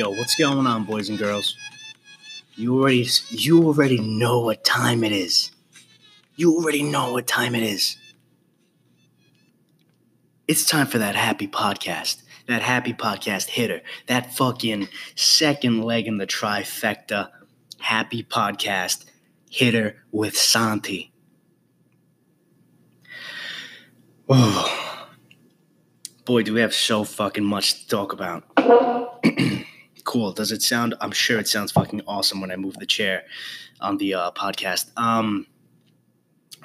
Yo, what's going on, boys and girls? You already you already know what time it is. You already know what time it is. It's time for that happy podcast. That happy podcast hitter. That fucking second leg in the trifecta happy podcast hitter with Santi. Oh, boy, do we have so fucking much to talk about. cool. Does it sound? I'm sure it sounds fucking awesome when I move the chair on the uh, podcast. Um,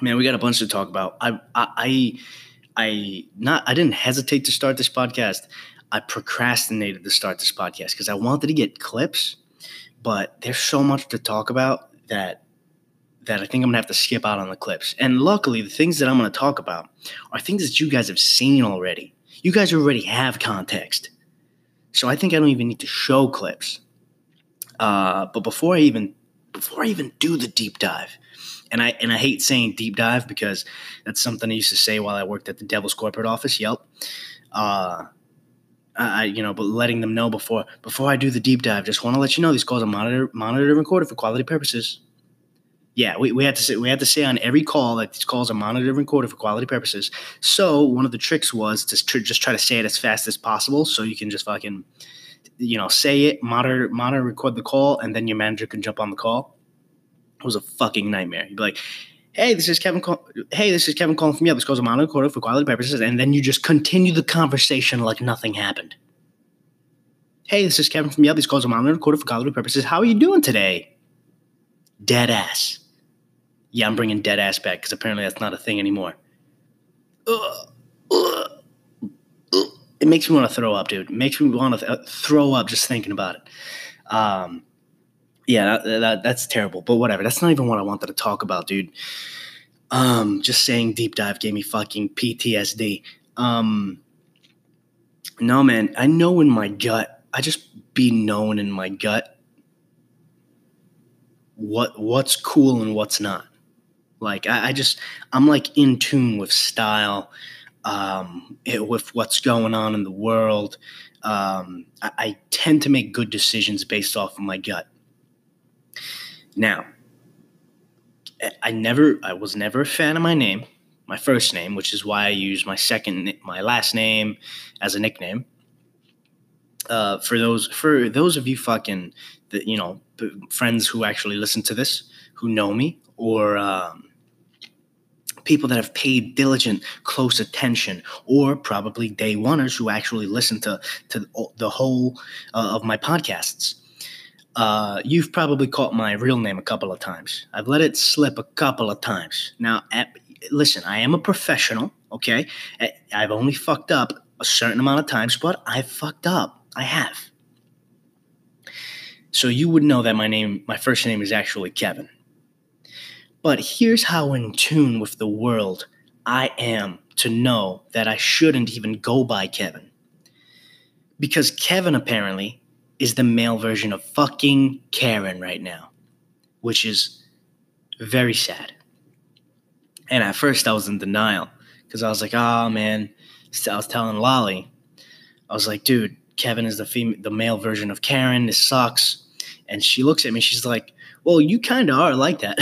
man, we got a bunch to talk about. I, I, I, not. I didn't hesitate to start this podcast. I procrastinated to start this podcast because I wanted to get clips, but there's so much to talk about that that I think I'm gonna have to skip out on the clips. And luckily, the things that I'm gonna talk about are things that you guys have seen already. You guys already have context. So I think I don't even need to show clips. Uh, but before I even before I even do the deep dive, and I and I hate saying deep dive because that's something I used to say while I worked at the Devil's corporate office. Yelp. Uh, I, you know, but letting them know before before I do the deep dive, just want to let you know these calls are monitored, monitored and recorded for quality purposes. Yeah, we, we had to say we had to say on every call that these calls are monitored and recorded for quality purposes. So one of the tricks was to tr- just try to say it as fast as possible, so you can just fucking, you know, say it, monitor, monitor, record the call, and then your manager can jump on the call. It was a fucking nightmare. You'd be like, "Hey, this is Kevin. Call- hey, this is Kevin calling from you. This calls are monitored recorded for quality purposes," and then you just continue the conversation like nothing happened. Hey, this is Kevin from Yelp. These calls are monitored and recorded for quality purposes. How are you doing today? Dead ass yeah, I'm bringing dead ass back because apparently that's not a thing anymore. It makes me want to throw up, dude. It makes me want to th- throw up just thinking about it. Um, yeah, that, that, that's terrible. But whatever. That's not even what I wanted to talk about, dude. Um, just saying deep dive gave me fucking PTSD. Um, no, man. I know in my gut. I just be known in my gut what what's cool and what's not. Like I, I just I'm like in tune with style, um, it, with what's going on in the world. Um, I, I tend to make good decisions based off of my gut. Now, I never I was never a fan of my name, my first name, which is why I use my second my last name as a nickname. Uh, for those for those of you fucking that you know friends who actually listen to this who know me or um, people that have paid diligent, close attention, or probably day oneers who actually listen to to the whole uh, of my podcasts. Uh, you've probably caught my real name a couple of times. I've let it slip a couple of times. Now, at, listen, I am a professional. Okay, I've only fucked up a certain amount of times, but I've fucked up. I have. So you would know that my name, my first name is actually Kevin. But here's how in tune with the world I am to know that I shouldn't even go by Kevin. Because Kevin apparently is the male version of fucking Karen right now, which is very sad. And at first I was in denial because I was like, oh man, I was telling Lolly, I was like, dude, Kevin is the fem- the male version of Karen. This sucks. And she looks at me, she's like, well, you kind of are like that.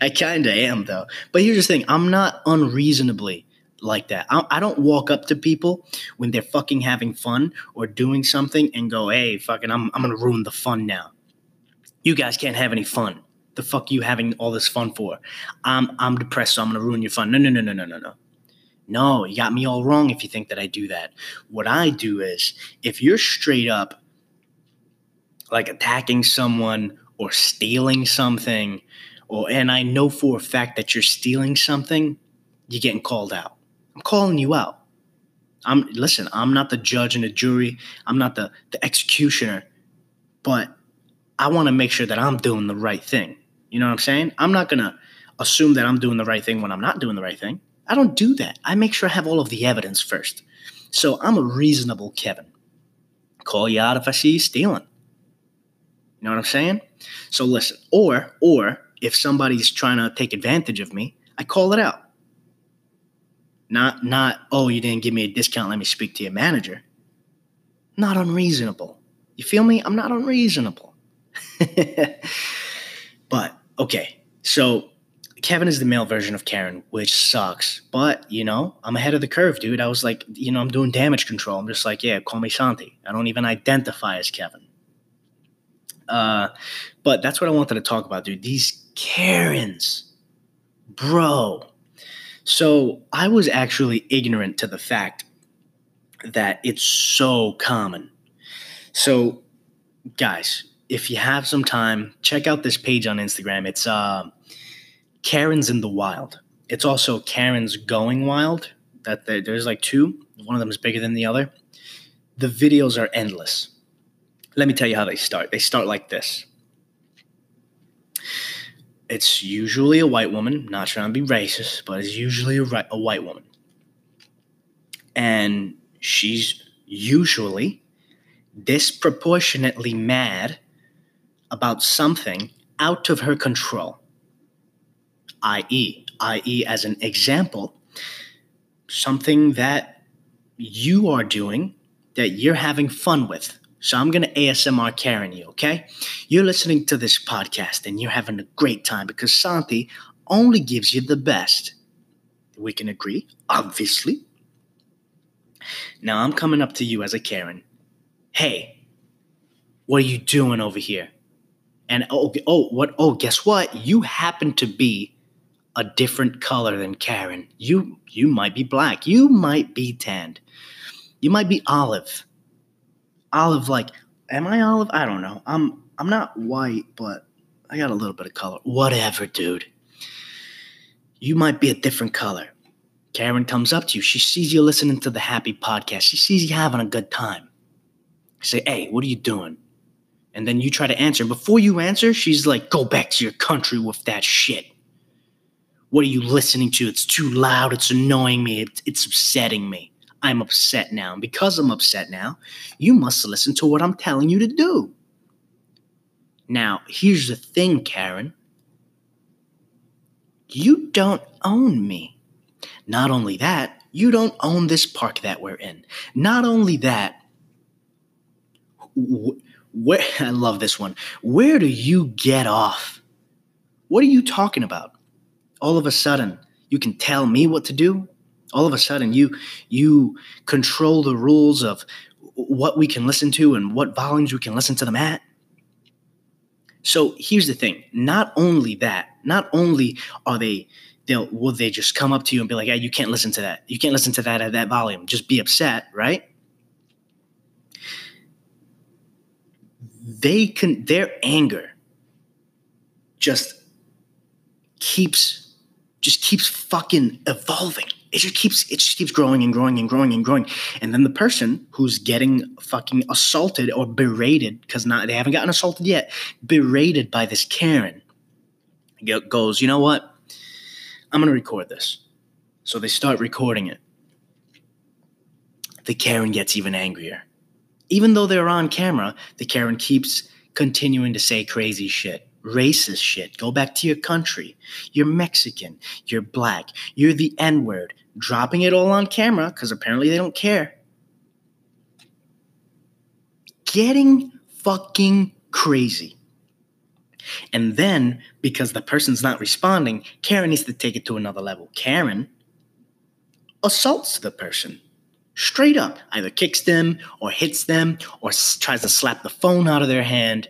I kind of am though. But here's the thing: I'm not unreasonably like that. I, I, don't walk up to people when they're fucking having fun or doing something and go, "Hey, fucking, I'm I'm gonna ruin the fun now. You guys can't have any fun. The fuck you having all this fun for? I'm I'm depressed, so I'm gonna ruin your fun. No, no, no, no, no, no, no." No, you got me all wrong if you think that I do that. What I do is, if you're straight up like attacking someone or stealing something, or and I know for a fact that you're stealing something, you're getting called out. I'm calling you out. I'm listen, I'm not the judge and the jury, I'm not the, the executioner, but I want to make sure that I'm doing the right thing. You know what I'm saying? I'm not gonna assume that I'm doing the right thing when I'm not doing the right thing. I don't do that. I make sure I have all of the evidence first. So I'm a reasonable Kevin. Call you out if I see you stealing. You know what I'm saying? So listen, or or if somebody's trying to take advantage of me, I call it out. Not not oh you didn't give me a discount, let me speak to your manager. Not unreasonable. You feel me? I'm not unreasonable. but okay, so Kevin is the male version of Karen, which sucks. But, you know, I'm ahead of the curve, dude. I was like, you know, I'm doing damage control. I'm just like, yeah, call me Santi. I don't even identify as Kevin. Uh, but that's what I wanted to talk about, dude. These Karens, bro. So I was actually ignorant to the fact that it's so common. So, guys, if you have some time, check out this page on Instagram. It's uh, Karen's in the Wild. It's also Karen's Going Wild. That there's like two. One of them is bigger than the other. The videos are endless. Let me tell you how they start. They start like this. It's usually a white woman, not trying to be racist, but it's usually a, a white woman. And she's usually disproportionately mad about something out of her control i.e., i.e., as an example, something that you are doing that you're having fun with. So I'm going to ASMR Karen you, okay? You're listening to this podcast and you're having a great time because Santi only gives you the best. We can agree, obviously. Now I'm coming up to you as a Karen. Hey, what are you doing over here? And oh, oh, what? Oh, guess what? You happen to be a different color than Karen. You you might be black. You might be tanned. You might be olive. Olive like am I olive? I don't know. I'm I'm not white, but I got a little bit of color. Whatever, dude. You might be a different color. Karen comes up to you. She sees you listening to the happy podcast. She sees you having a good time. say, hey, what are you doing? And then you try to answer. Before you answer, she's like, go back to your country with that shit. What are you listening to? It's too loud. It's annoying me. It's, it's upsetting me. I'm upset now. And because I'm upset now, you must listen to what I'm telling you to do. Now, here's the thing, Karen. You don't own me. Not only that, you don't own this park that we're in. Not only that, where I love this one. Where do you get off? What are you talking about? all of a sudden you can tell me what to do all of a sudden you you control the rules of what we can listen to and what volumes we can listen to them at. So here's the thing. Not only that not only are they they'll will they just come up to you and be like yeah you can't listen to that. You can't listen to that at that volume. Just be upset right? They can their anger just keeps just keeps fucking evolving. It just keeps it just keeps growing and growing and growing and growing. And then the person who's getting fucking assaulted or berated because not they haven't gotten assaulted yet, berated by this Karen goes, you know what? I'm gonna record this. So they start recording it. The Karen gets even angrier. Even though they're on camera, the Karen keeps continuing to say crazy shit racist shit. Go back to your country. You're Mexican. You're black. You're the N word. Dropping it all on camera because apparently they don't care. Getting fucking crazy. And then, because the person's not responding, Karen needs to take it to another level. Karen assaults the person straight up, either kicks them or hits them or tries to slap the phone out of their hand,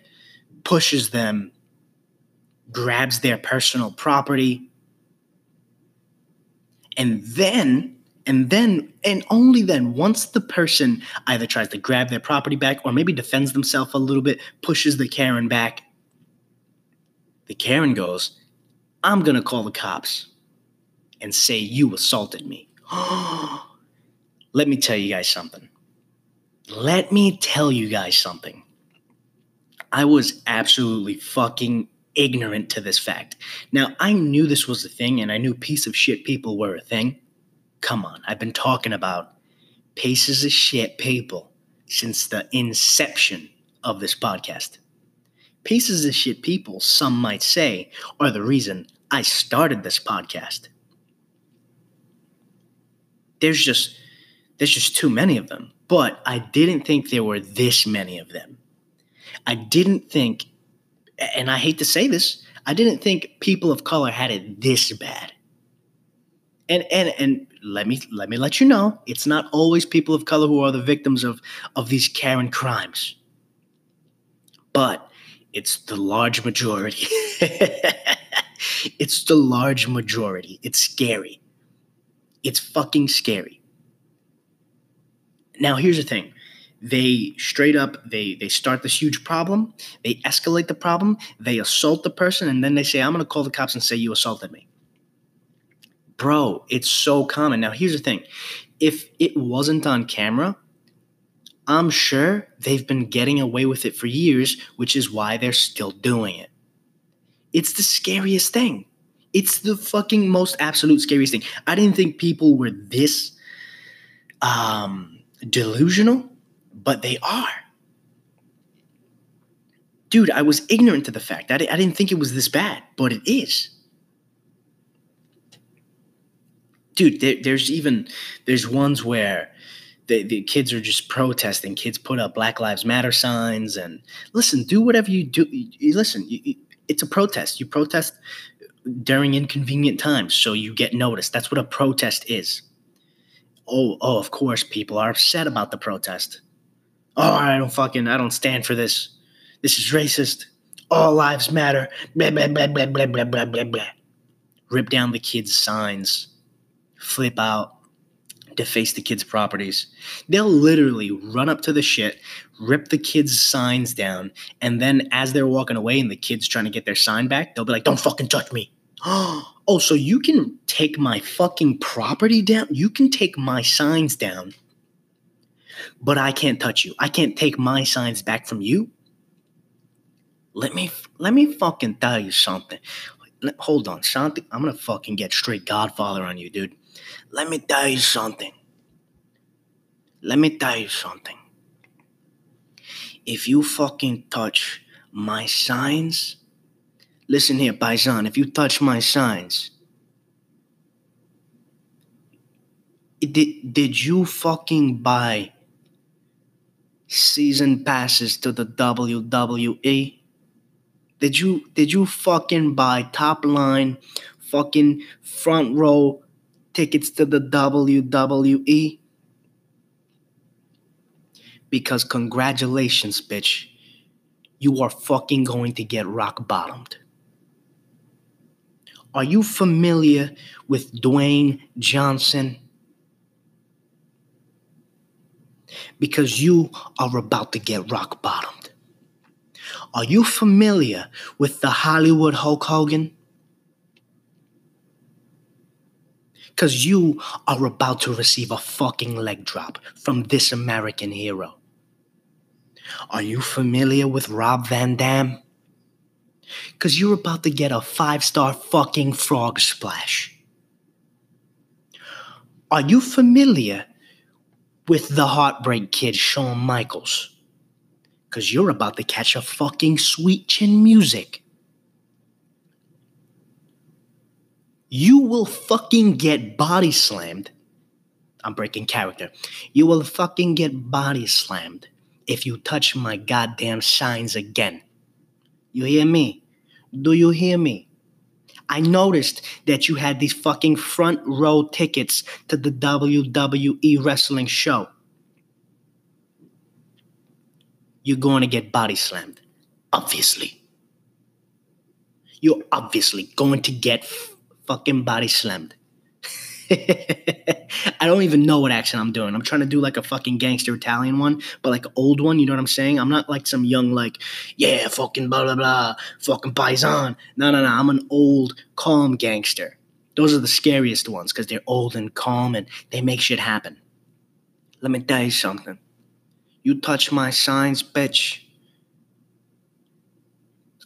pushes them, grabs their personal property. And then, and then, and only then, once the person either tries to grab their property back or maybe defends themselves a little bit, pushes the Karen back, the Karen goes, I'm going to call the cops and say you assaulted me. Let me tell you guys something. Let me tell you guys something. I was absolutely fucking ignorant to this fact. Now, I knew this was a thing and I knew piece of shit people were a thing. Come on, I've been talking about pieces of shit people since the inception of this podcast. Pieces of shit people, some might say, are the reason I started this podcast. There's just There's just too many of them. But I didn't think there were this many of them. I didn't think, and I hate to say this, I didn't think people of color had it this bad. And and and let me let me let you know, it's not always people of color who are the victims of of these Karen crimes. But it's the large majority. it's the large majority. It's scary. It's fucking scary. Now here's the thing they straight up they they start this huge problem. They escalate the problem. They assault the person and then they say i'm going to call the cops and say you assaulted me. Bro it's so common. Now here's the thing. If it wasn't on camera i'm sure they've been getting away with it for years which is why they're still doing it. It's the scariest thing. It's the fucking most absolute scariest thing. I didn't think people were this um delusional but they are. Dude, I was ignorant to the fact. I, I didn't think it was this bad, but it is. Dude, there, there's even there's ones where the, the kids are just protesting. Kids put up Black Lives Matter signs and listen, do whatever you do. Listen, it's a protest. You protest during inconvenient times, so you get noticed. That's what a protest is. Oh, oh, of course, people are upset about the protest. Oh, I don't fucking, I don't stand for this. This is racist. All lives matter. Blah, blah, blah, blah, blah, blah, blah, blah, blah. Rip down the kids' signs. Flip out. Deface the kids' properties. They'll literally run up to the shit, rip the kids' signs down, and then as they're walking away and the kids trying to get their sign back, they'll be like, don't fucking touch me. Oh, so you can take my fucking property down? You can take my signs down but I can't touch you. I can't take my signs back from you. Let me let me fucking tell you something. Hold on, Shanti. I'm gonna fucking get straight Godfather on you, dude. Let me tell you something. Let me tell you something. If you fucking touch my signs, listen here, Paisan. If you touch my signs, did, did you fucking buy season passes to the WWE? Did you did you fucking buy top line fucking front row tickets to the WWE? Because congratulations, bitch. You are fucking going to get rock bottomed. Are you familiar with Dwayne Johnson? Because you are about to get rock bottomed. Are you familiar with the Hollywood Hulk Hogan? Because you are about to receive a fucking leg drop from this American hero. Are you familiar with Rob Van Dam? Because you're about to get a five star fucking frog splash. Are you familiar with the Heartbreak Kid, Shawn Michaels. Because you're about to catch a fucking sweet chin music. You will fucking get body slammed. I'm breaking character. You will fucking get body slammed if you touch my goddamn signs again. You hear me? Do you hear me? I noticed that you had these fucking front row tickets to the WWE wrestling show. You're going to get body slammed. Obviously. You're obviously going to get f- fucking body slammed. I don't even know what accent I'm doing. I'm trying to do like a fucking gangster Italian one, but like old one. You know what I'm saying? I'm not like some young like, yeah, fucking blah blah blah, fucking paisan. No, no, no. I'm an old, calm gangster. Those are the scariest ones because they're old and calm and they make shit happen. Let me tell you something. You touch my signs, bitch.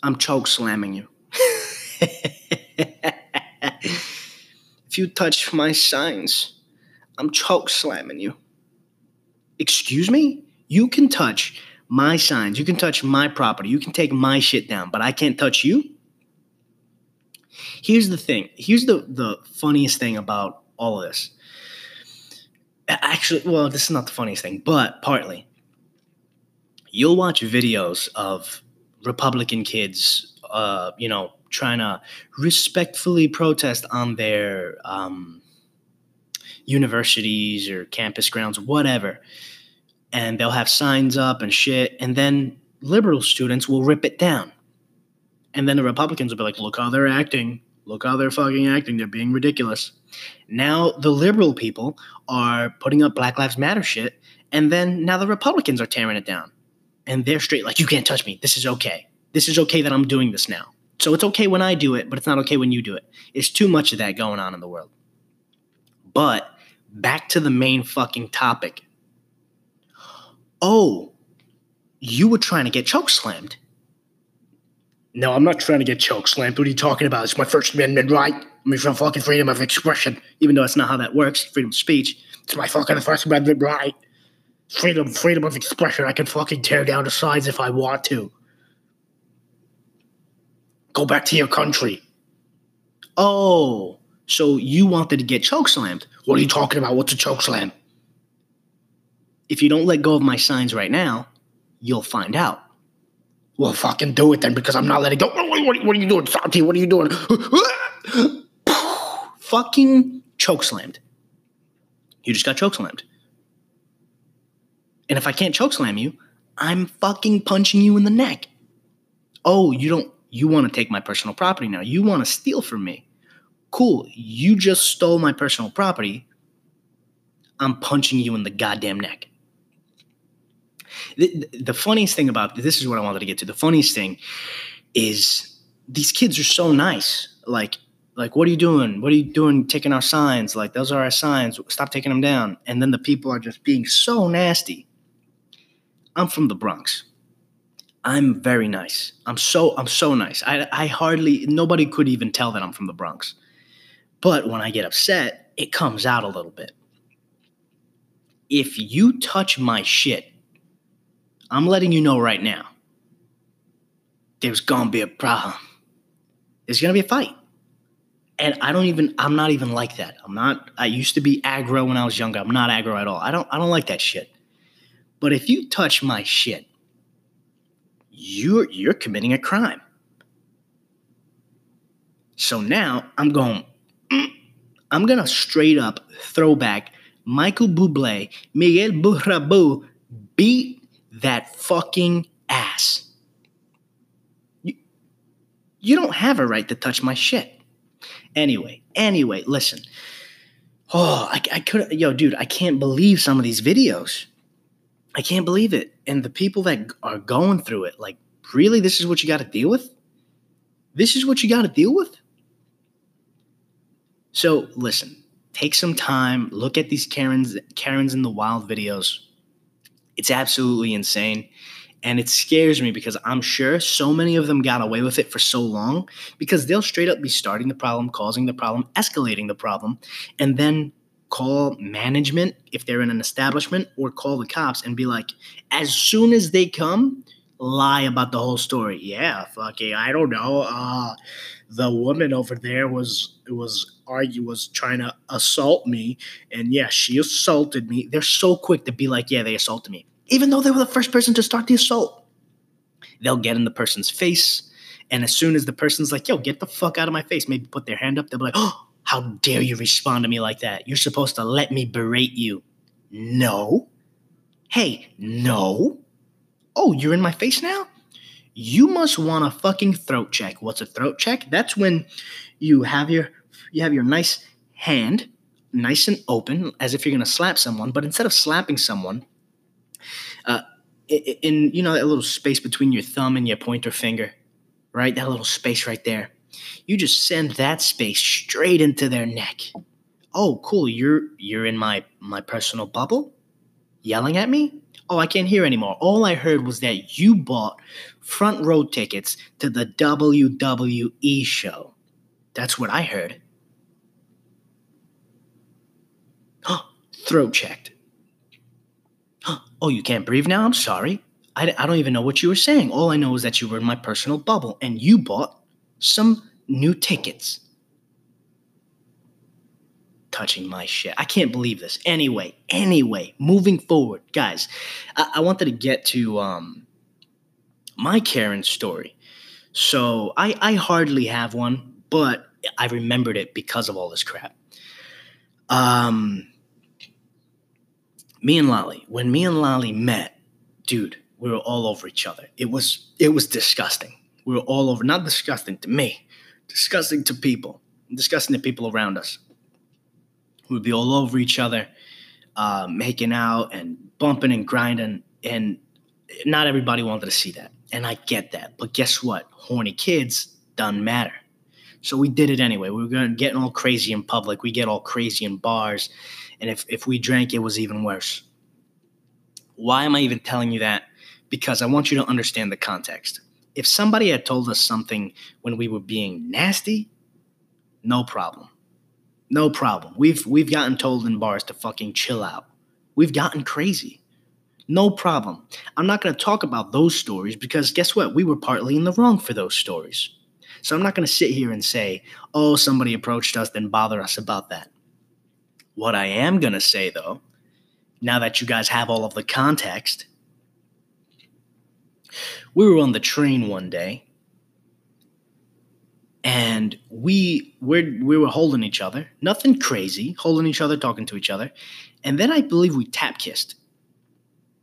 I'm choke slamming you. You touch my signs, I'm choke slamming you. Excuse me? You can touch my signs. You can touch my property. You can take my shit down, but I can't touch you? Here's the thing. Here's the, the funniest thing about all of this. Actually, well, this is not the funniest thing, but partly. You'll watch videos of Republican kids, uh, you know, trying to respectfully protest on their um, universities or campus grounds, whatever. And they'll have signs up and shit. And then liberal students will rip it down. And then the Republicans will be like, look how they're acting. Look how they're fucking acting. They're being ridiculous. Now the liberal people are putting up Black Lives Matter shit. And then now the Republicans are tearing it down. And they're straight like, you can't touch me. This is okay. This is okay that I'm doing this now. So it's okay when I do it, but it's not okay when you do it. It's too much of that going on in the world. But back to the main fucking topic. Oh, you were trying to get choke slammed. No, I'm not trying to get choke slammed. What are you talking about? It's my First Amendment right. I mean, from fucking freedom of expression, even though that's not how that works. Freedom of speech. It's my fucking First Amendment right. Freedom, freedom of expression. I can fucking tear down the signs if I want to. Go back to your country. Oh, so you wanted to get choke slammed. What are you talking about? What's a choke slam? If you don't let go of my signs right now, you'll find out. Well, fucking do it then because I'm not letting go. What, what, what are you doing, Santi? What are you doing? fucking choke slammed. You just got choke slammed. And if I can't choke slam you, I'm fucking punching you in the neck. Oh, you don't you want to take my personal property now. You want to steal from me. Cool. You just stole my personal property. I'm punching you in the goddamn neck. The, the, funniest thing about this is what I wanted to get to. The funniest thing is these kids are so nice. Like, like, what are you doing? What are you doing taking our signs? Like, those are our signs. Stop taking them down. And then the people are just being so nasty. I'm from the Bronx. I'm very nice. I'm so I'm so nice. I I hardly nobody could even tell that I'm from the Bronx. But when I get upset, it comes out a little bit. If you touch my shit, I'm letting you know right now. There's gonna be a problem. There's gonna be a fight. And I don't even I'm not even like that. I'm not I used to be aggro when I was younger. I'm not aggro at all. I don't I don't like that shit. But if you touch my shit, you're you're committing a crime. So now I'm going mm, I'm going to straight up throw back Michael Bublé, Miguel Burabu beat that fucking ass. You, you don't have a right to touch my shit. Anyway, anyway, listen. Oh, I, I could, yo, dude, I can't believe some of these videos. I can't believe it. And the people that are going through it, like, really, this is what you got to deal with? This is what you got to deal with? So, listen, take some time, look at these Karens, Karens in the wild videos. It's absolutely insane. And it scares me because I'm sure so many of them got away with it for so long because they'll straight up be starting the problem, causing the problem, escalating the problem, and then call management if they're in an establishment or call the cops and be like, as soon as they come, lie about the whole story. Yeah, fucking, I don't know. Uh, the woman over there was was argue was trying to assault me, and yeah, she assaulted me. They're so quick to be like, yeah, they assaulted me, even though they were the first person to start the assault. They'll get in the person's face, and as soon as the person's like, yo, get the fuck out of my face, maybe put their hand up, they'll be like, oh how dare you respond to me like that? You're supposed to let me berate you. No. Hey, no. Oh, you're in my face now? You must want a fucking throat check. What's a throat check? That's when you have your you have your nice hand nice and open as if you're going to slap someone, but instead of slapping someone, uh, in you know that little space between your thumb and your pointer finger, right? That little space right there you just send that space straight into their neck. Oh, cool. You're you're in my my personal bubble? Yelling at me? Oh, I can't hear anymore. All I heard was that you bought front row tickets to the WWE show. That's what I heard. Throat checked. Oh, you can't breathe now? I'm sorry. I, I don't even know what you were saying. All I know is that you were in my personal bubble and you bought some new tickets. touching my shit. I can't believe this. Anyway, anyway, moving forward, guys, I, I wanted to get to um, my Karen story. So I, I hardly have one, but I remembered it because of all this crap. Um, me and Lolly, when me and Lolly met, dude, we were all over each other. It was it was disgusting. We were all over, not disgusting to me, disgusting to people, disgusting to people around us. We'd be all over each other, uh, making out and bumping and grinding, and not everybody wanted to see that. And I get that, but guess what? Horny kids doesn't matter. So we did it anyway. We were getting all crazy in public. We get all crazy in bars, and if if we drank, it was even worse. Why am I even telling you that? Because I want you to understand the context. If somebody had told us something when we were being nasty, no problem. No problem. We've we've gotten told in bars to fucking chill out. We've gotten crazy. No problem. I'm not going to talk about those stories because guess what? We were partly in the wrong for those stories. So I'm not going to sit here and say, "Oh, somebody approached us, then bother us about that." What I am going to say though, now that you guys have all of the context, we were on the train one day and we we we were holding each other, nothing crazy, holding each other, talking to each other, and then I believe we tap kissed.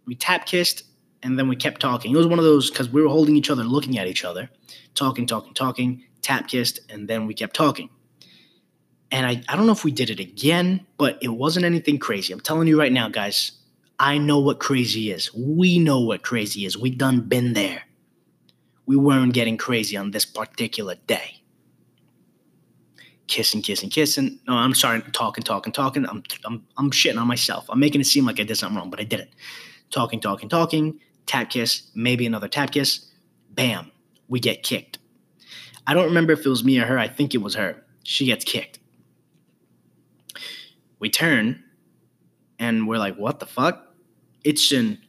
We tap kissed, and then we kept talking. It was one of those because we were holding each other, looking at each other, talking, talking, talking, tap kissed, and then we kept talking. And I, I don't know if we did it again, but it wasn't anything crazy. I'm telling you right now, guys, I know what crazy is. We know what crazy is. We done been there. We weren't getting crazy on this particular day kissing, kissing, kissing. No, I'm sorry, talking, talking, talking. I'm, I'm, I'm shitting on myself. I'm making it seem like I did something wrong, but I didn't. Talking, talking, talking. Tap kiss, maybe another tap kiss. Bam, we get kicked. I don't remember if it was me or her. I think it was her. She gets kicked. We turn, and we're like, "What the fuck?" It's an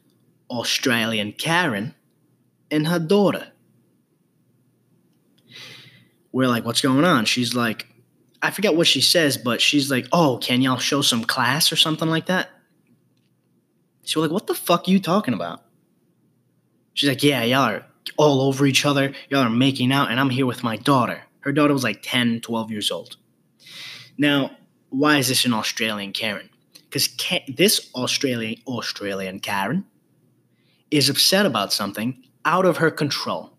Australian Karen and her daughter. We're like, "What's going on?" She's like, I forget what she says, but she's like, "Oh, can y'all show some class or something like that?" So we're like, "What the fuck are you talking about?" She's like, "Yeah, y'all are all over each other. Y'all are making out, and I'm here with my daughter. Her daughter was like 10, 12 years old." Now, why is this an Australian Karen? Because this Australian Australian Karen is upset about something out of her control.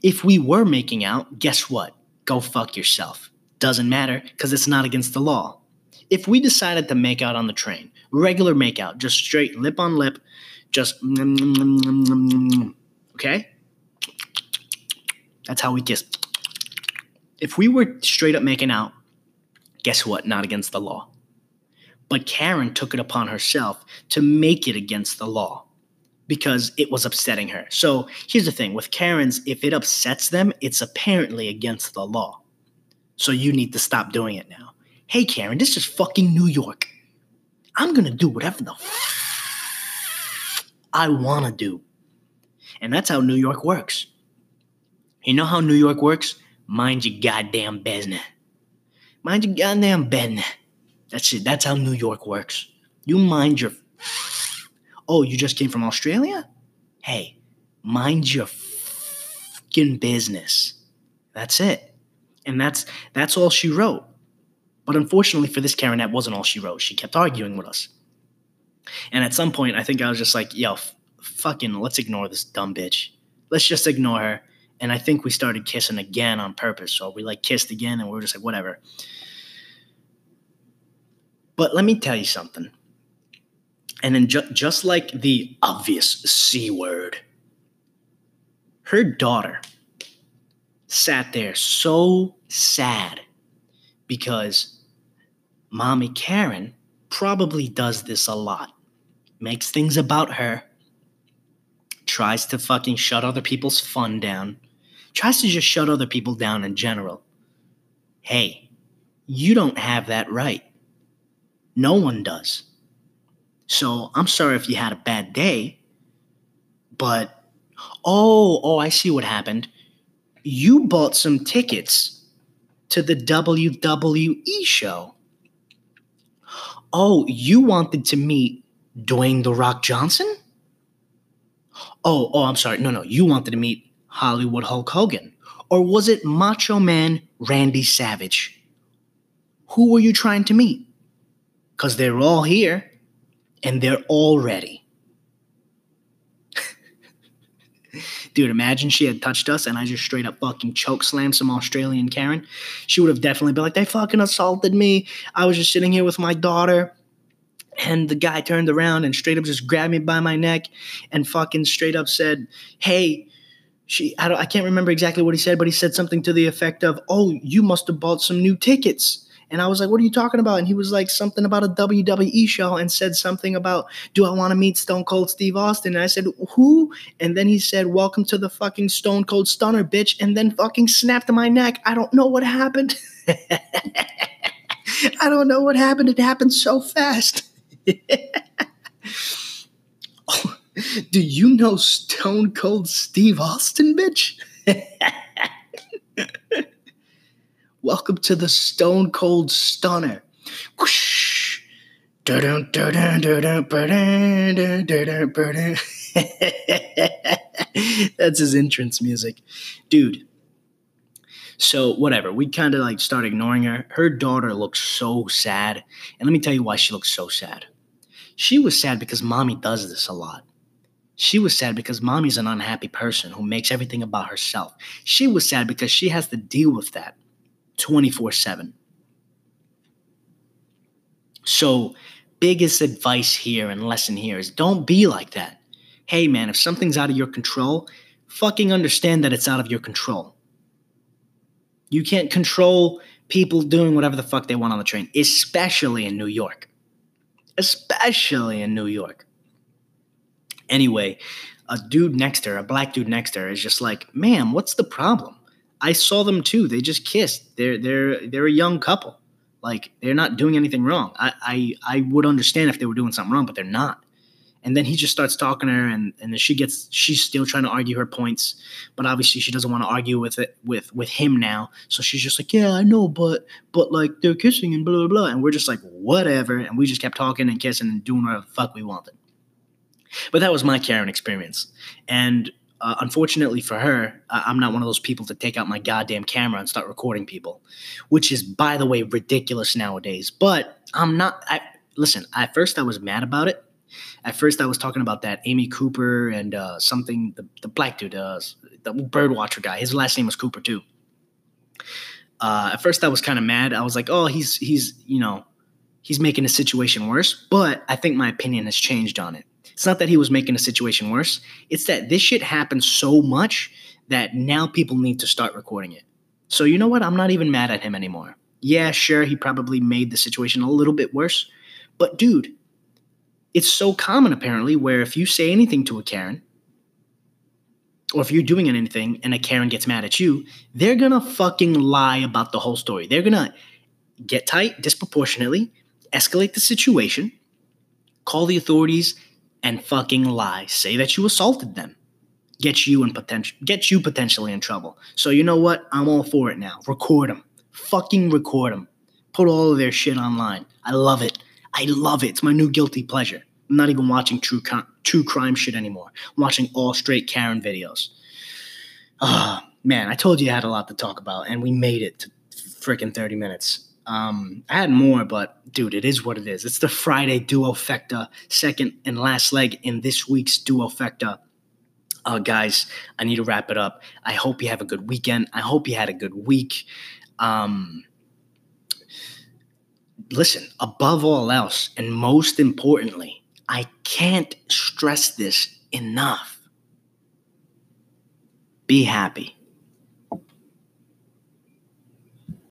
If we were making out, guess what? Go fuck yourself doesn't matter because it's not against the law. If we decided to make out on the train, regular make out, just straight lip on lip, just mm, mm, mm, okay? That's how we kiss. If we were straight up making out, guess what? Not against the law. But Karen took it upon herself to make it against the law because it was upsetting her. So here's the thing with Karens, if it upsets them, it's apparently against the law. So you need to stop doing it now. Hey, Karen, this is fucking New York. I'm going to do whatever the f- I want to do. And that's how New York works. You know how New York works? Mind your goddamn business. Mind your goddamn business. That's it. That's how New York works. You mind your. Oh, you just came from Australia? Hey, mind your fucking business. That's it and that's that's all she wrote. But unfortunately for this Karen, that wasn't all she wrote. She kept arguing with us. And at some point, I think I was just like, yo, f- fucking, let's ignore this dumb bitch. Let's just ignore her. And I think we started kissing again on purpose. So we like kissed again and we were just like, whatever. But let me tell you something. And then ju- just like the obvious C word, her daughter sat there so sad because mommy Karen probably does this a lot. Makes things about her, tries to fucking shut other people's fun down, tries to just shut other people down in general. Hey, you don't have that right. No one does. So I'm sorry if you had a bad day, but oh, oh, I see what happened you bought some tickets to the WWE show. Oh, you wanted to meet Dwayne The Rock Johnson? Oh, oh, I'm sorry. No, no. You wanted to meet Hollywood Hulk Hogan. Or was it Macho Man Randy Savage? Who were you trying to meet? Because they're all here and they're all ready. Dude, imagine she had touched us and I just straight up fucking choke slammed some Australian Karen. She would have definitely been like, they fucking assaulted me. I was just sitting here with my daughter. And the guy turned around and straight up just grabbed me by my neck and fucking straight up said, Hey, she, I, I can't remember exactly what he said, but he said something to the effect of, Oh, you must have bought some new tickets. And I was like, What are you talking about? And he was like, Something about a WWE show and said something about, Do I want to meet Stone Cold Steve Austin? And I said, Who? And then he said, Welcome to the fucking Stone Cold Stunner, bitch. And then fucking snapped my neck. I don't know what happened. I don't know what happened. It happened so fast. oh, do you know Stone Cold Steve Austin, bitch? Welcome to the Stone Cold Stunner. That's his entrance music. Dude. So, whatever. We kind of like start ignoring her. Her daughter looks so sad. And let me tell you why she looks so sad. She was sad because mommy does this a lot. She was sad because mommy's an unhappy person who makes everything about herself. She was sad because she has to deal with that 24 7. So, biggest advice here and lesson here is don't be like that. Hey, man, if something's out of your control, fucking understand that it's out of your control. You can't control people doing whatever the fuck they want on the train, especially in New York especially in New York. Anyway, a dude next to her, a black dude next to her, is just like, "Ma'am, what's the problem?" I saw them too. They just kissed. They're they're they're a young couple. Like they're not doing anything wrong. I I, I would understand if they were doing something wrong, but they're not. And then he just starts talking to her, and and then she gets she's still trying to argue her points, but obviously she doesn't want to argue with it with with him now. So she's just like, yeah, I know, but but like they're kissing and blah blah blah, and we're just like whatever, and we just kept talking and kissing and doing whatever the fuck we wanted. But that was my Karen experience, and uh, unfortunately for her, I'm not one of those people to take out my goddamn camera and start recording people, which is, by the way, ridiculous nowadays. But I'm not. I, listen, at first I was mad about it at first, I was talking about that Amy Cooper and uh, something the, the black dude, uh, the birdwatcher guy. His last name was Cooper too. Uh, at first, I was kind of mad. I was like, "Oh, he's he's you know, he's making the situation worse." But I think my opinion has changed on it. It's not that he was making the situation worse. It's that this shit happens so much that now people need to start recording it. So you know what? I'm not even mad at him anymore. Yeah, sure, he probably made the situation a little bit worse. But dude, it's so common apparently where if you say anything to a Karen, or if you're doing anything and a Karen gets mad at you, they're gonna fucking lie about the whole story. They're gonna get tight disproportionately, escalate the situation, call the authorities, and fucking lie. Say that you assaulted them. Get you in potential get you potentially in trouble. So you know what? I'm all for it now. Record them. Fucking record them. Put all of their shit online. I love it. I love it. It's my new guilty pleasure. I'm not even watching true true crime shit anymore. I'm watching all straight Karen videos. Ah, oh, man, I told you I had a lot to talk about, and we made it to freaking 30 minutes. Um, I had more, but dude, it is what it is. It's the Friday Duo Fecta, second and last leg in this week's Duo Fecta. Uh, guys, I need to wrap it up. I hope you have a good weekend. I hope you had a good week. Um, listen, above all else, and most importantly, I can't stress this enough. Be happy.